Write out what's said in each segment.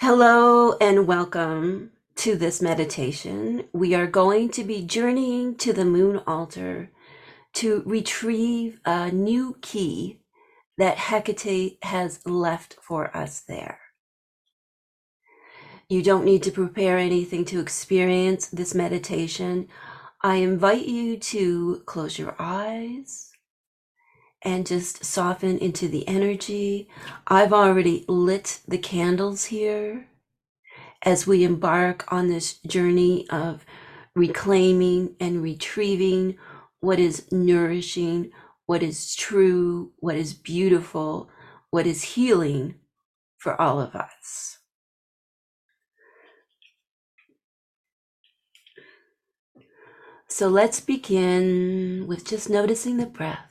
Hello and welcome to this meditation. We are going to be journeying to the moon altar to retrieve a new key that Hecate has left for us there. You don't need to prepare anything to experience this meditation. I invite you to close your eyes and just soften into the energy. I've already lit the candles here as we embark on this journey of reclaiming and retrieving what is nourishing, what is true, what is beautiful, what is healing for all of us. So let's begin with just noticing the breath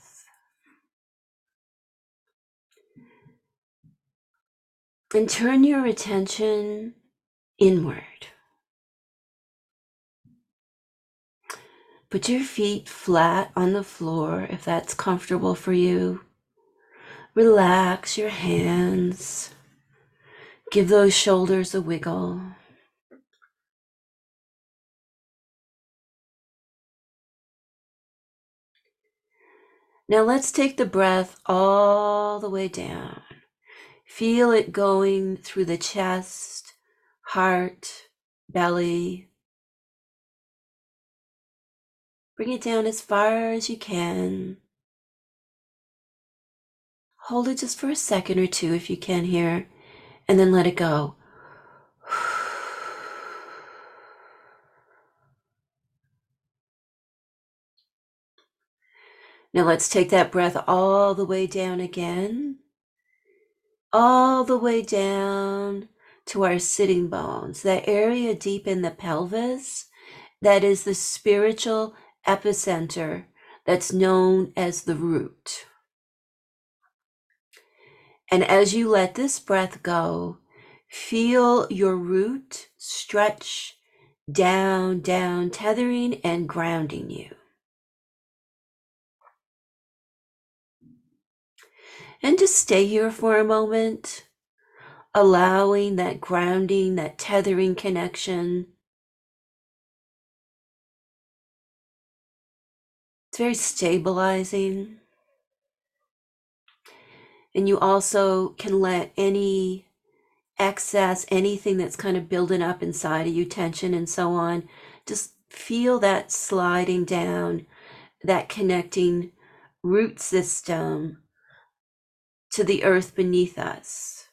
and turn your attention inward. Put your feet flat on the floor if that's comfortable for you. Relax your hands. Give those shoulders a wiggle. Now let's take the breath all the way down. Feel it going through the chest, heart, belly. Bring it down as far as you can. Hold it just for a second or two if you can here, and then let it go. Now let's take that breath all the way down again, all the way down to our sitting bones, that area deep in the pelvis that is the spiritual epicenter that's known as the root. And as you let this breath go, feel your root stretch down, down, tethering and grounding you. And just stay here for a moment, allowing that grounding, that tethering connection. It's very stabilizing. And you also can let any excess, anything that's kind of building up inside of you, tension and so on, just feel that sliding down, that connecting root system to the earth beneath us.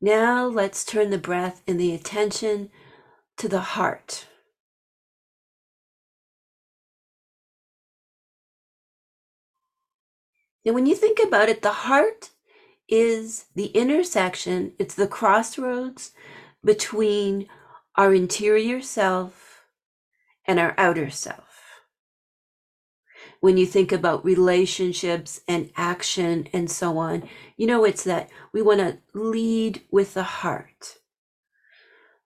Now let's turn the breath and the attention to the heart. And when you think about it, the heart is the intersection, it's the crossroads between our interior self and our outer self. When you think about relationships and action and so on, you know, it's that we want to lead with the heart.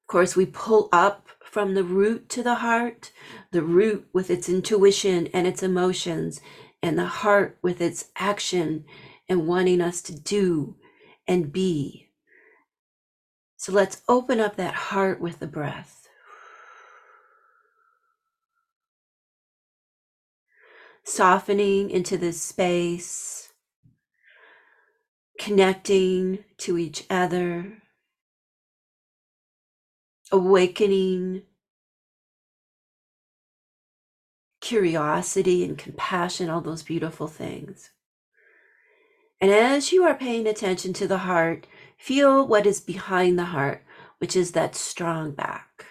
Of course, we pull up from the root to the heart, the root with its intuition and its emotions, and the heart with its action and wanting us to do and be. So let's open up that heart with the breath. Softening into this space, connecting to each other, awakening curiosity and compassion, all those beautiful things. And as you are paying attention to the heart, feel what is behind the heart, which is that strong back.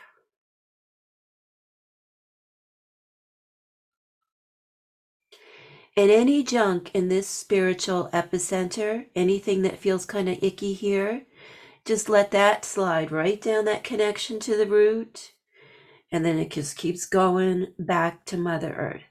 And any junk in this spiritual epicenter, anything that feels kind of icky here, just let that slide right down that connection to the root and then it just keeps going back to Mother Earth.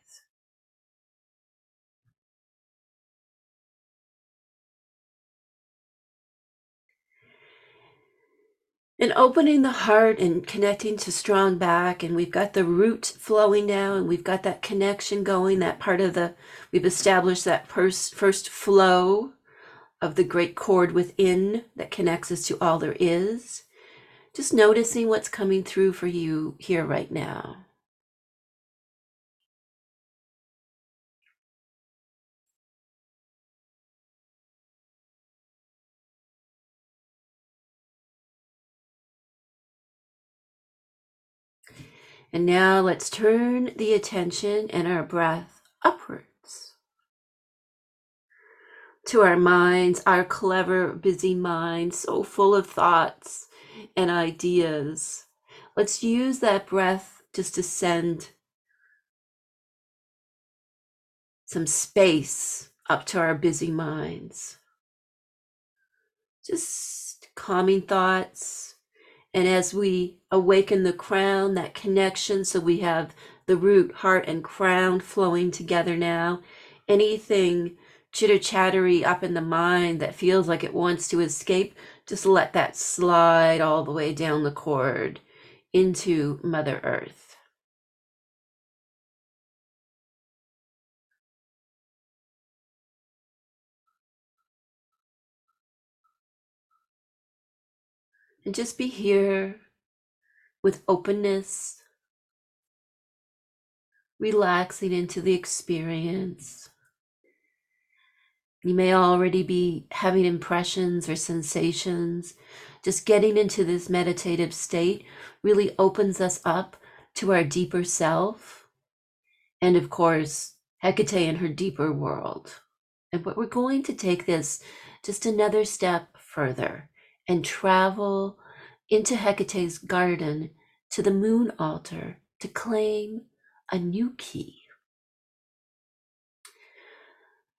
and opening the heart and connecting to strong back and we've got the root flowing now and we've got that connection going that part of the we've established that first first flow of the great cord within that connects us to all there is just noticing what's coming through for you here right now. And now let's turn the attention and our breath upwards. To our minds, our clever, busy minds, so full of thoughts and ideas. Let's use that breath just to send some space up to our busy minds. Just calming thoughts, and as we awaken the crown, that connection, so we have the root, heart, and crown flowing together now, anything chitter chattery up in the mind that feels like it wants to escape, just let that slide all the way down the cord into Mother Earth. And just be here with openness, relaxing into the experience. You may already be having impressions or sensations. Just getting into this meditative state really opens us up to our deeper self. And of course, Hecate and her deeper world. And but we're going to take this just another step further and travel into Hecate's garden to the moon altar to claim a new key.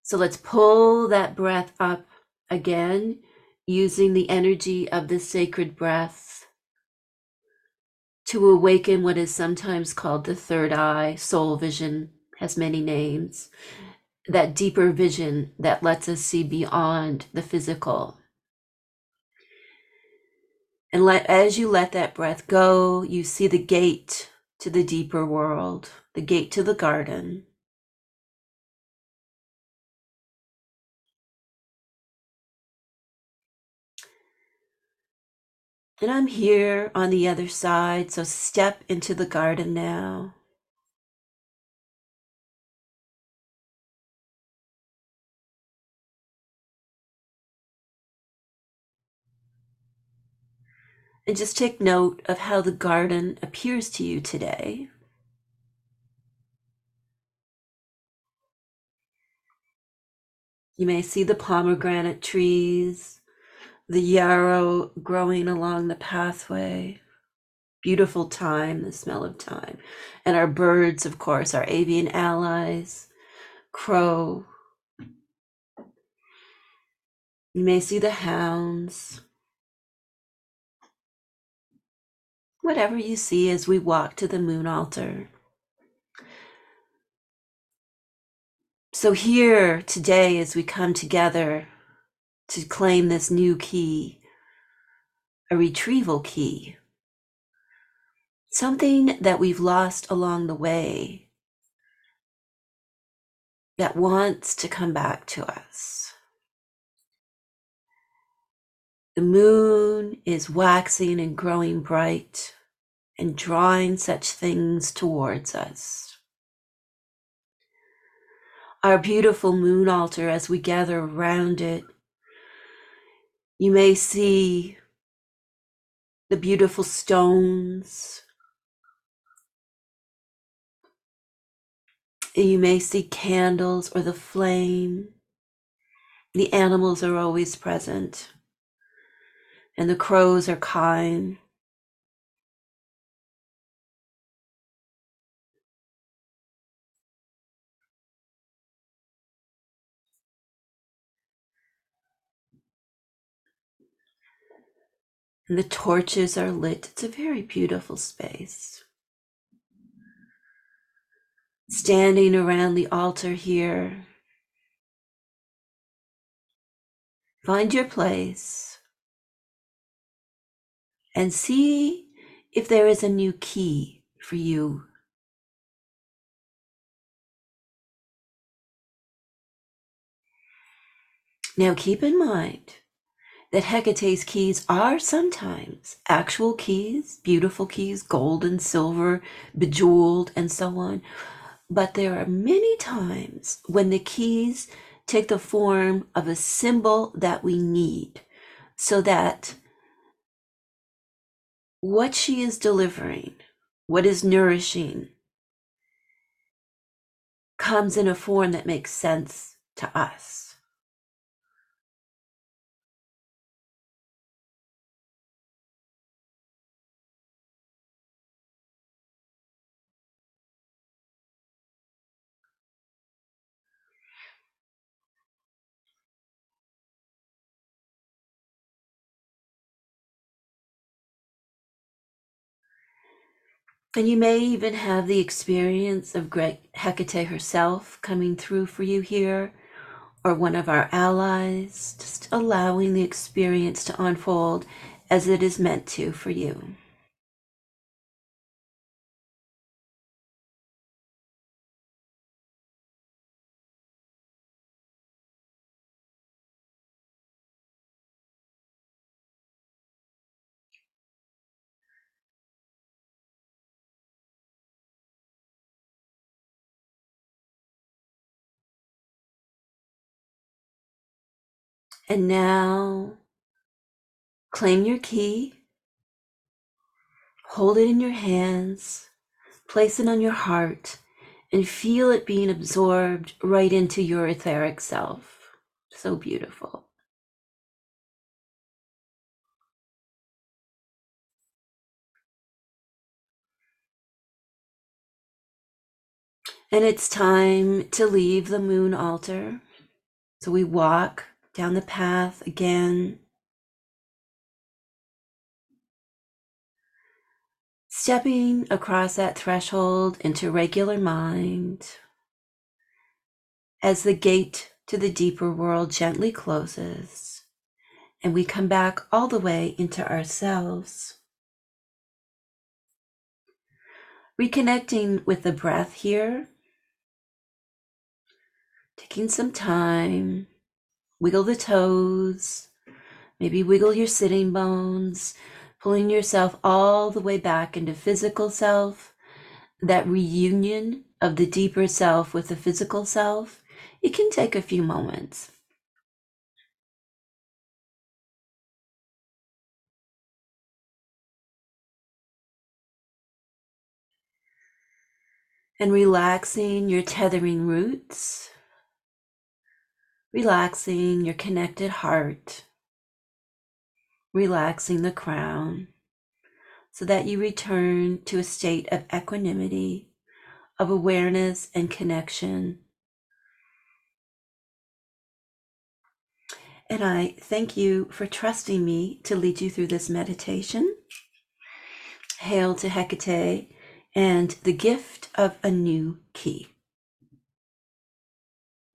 So let's pull that breath up again using the energy of the sacred breath to awaken what is sometimes called the third eye, soul vision, has many names, that deeper vision that lets us see beyond the physical and let as you let that breath go, you see the gate to the deeper world, the gate to the garden. And I'm here on the other side, so step into the garden now. And just take note of how the garden appears to you today. You may see the pomegranate trees, the yarrow growing along the pathway. Beautiful thyme, the smell of thyme. And our birds, of course, our avian allies, crow. You may see the hounds, whatever you see as we walk to the moon altar. So, here today, as we come together to claim this new key, a retrieval key, something that we've lost along the way that wants to come back to us. The moon is waxing and growing bright and drawing such things towards us. Our beautiful moon altar, as we gather around it, you may see the beautiful stones. You may see candles or the flame. The animals are always present and the crows are kind. And the torches are lit. It's a very beautiful space. Standing around the altar here, find your place and see if there is a new key for you. Now keep in mind that Hecate's keys are sometimes actual keys, beautiful keys, gold and silver, bejeweled, and so on. But there are many times when the keys take the form of a symbol that we need so that what she is delivering, what is nourishing, comes in a form that makes sense to us. And you may even have the experience of Greg Hecate herself coming through for you here, or one of our allies, just allowing the experience to unfold as it is meant to for you. And now claim your key, hold it in your hands, place it on your heart, and feel it being absorbed right into your etheric self. So beautiful. And it's time to leave the moon altar. So we walk down the path again, stepping across that threshold into regular mind as the gate to the deeper world gently closes and we come back all the way into ourselves. Reconnecting with the breath here, taking some time, wiggle the toes, maybe wiggle your sitting bones, pulling yourself all the way back into physical self, that reunion of the deeper self with the physical self. It can take a few moments. And relaxing your tethering roots, relaxing your connected heart, relaxing the crown so that you return to a state of equanimity, of awareness and connection. And I thank you for trusting me to lead you through this meditation. Hail to Hecate and the gift of a new key.